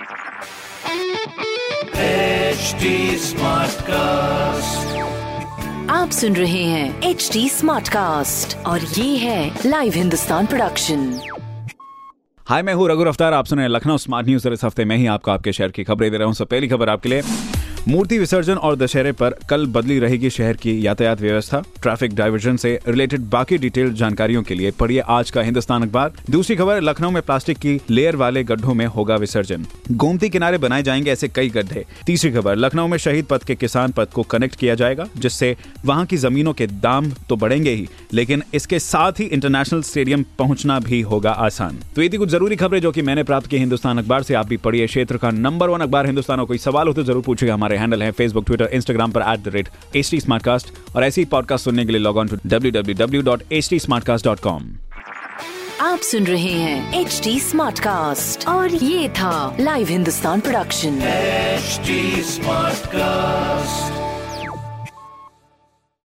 HD cast आप सुन रहे हैं एच डी स्मार्ट कास्ट और ये है लाइव हिंदुस्तान प्रोडक्शन हाय मैं हूँ रघु अफ्तार आप सुन रहे हैं लखनऊ स्मार्ट न्यूज़ इस हफ़्ते में ही आपको आपके शहर की खबरें दे रहा हूँ। सब पहली खबर आपके लिए। मूर्ति विसर्जन और दशहरे पर कल बदली रहेगी शहर की यातायात व्यवस्था। ट्रैफ़िक डाइवर्जन से रिलेटेड बाकी डिटेल जानकारियों के लिए पढ़िए आज का हिंदुस्तान अखबार। दूसरी खबर, लखनऊ में प्लास्टिक की लेयर वाले गड्ढों में होगा विसर्जन। गोमती किनारे बनाए जाएँगे ऐसे कई गड्ढे। तीसरी खबर, लखनऊ में शहीद पथ के किसान पथ को कनेक्ट किया जाएगा, जिससे वहाँ की जमीनों के दाम तो बढ़ेंगे ही, लेकिन इसके साथ ही इंटरनेशनल स्टेडियम पहुँचना भी होगा आसान। तो ये थी कुछ ज़रूरी खबरें जो कि मैंने प्राप्त की हिंदुस्तान अखबार से। आप भी पढ़िए क्षेत्र का नंबर वन अखबार। हिंदुस्तान कोई सवाल हो तो ज़रूर पूछेगा हमारे हैंडल है फेसबुक ट्विटर इंस्टाग्राम पर at the rate H T Smartcast और ऐसी ही पॉडकास्ट सुनने के लिए log on to W W W dot H T Smartcast dot com आप सुन रहे हैं एच टी स्मार्ट कास्ट और ये था live Hindustan production smart Smartcast.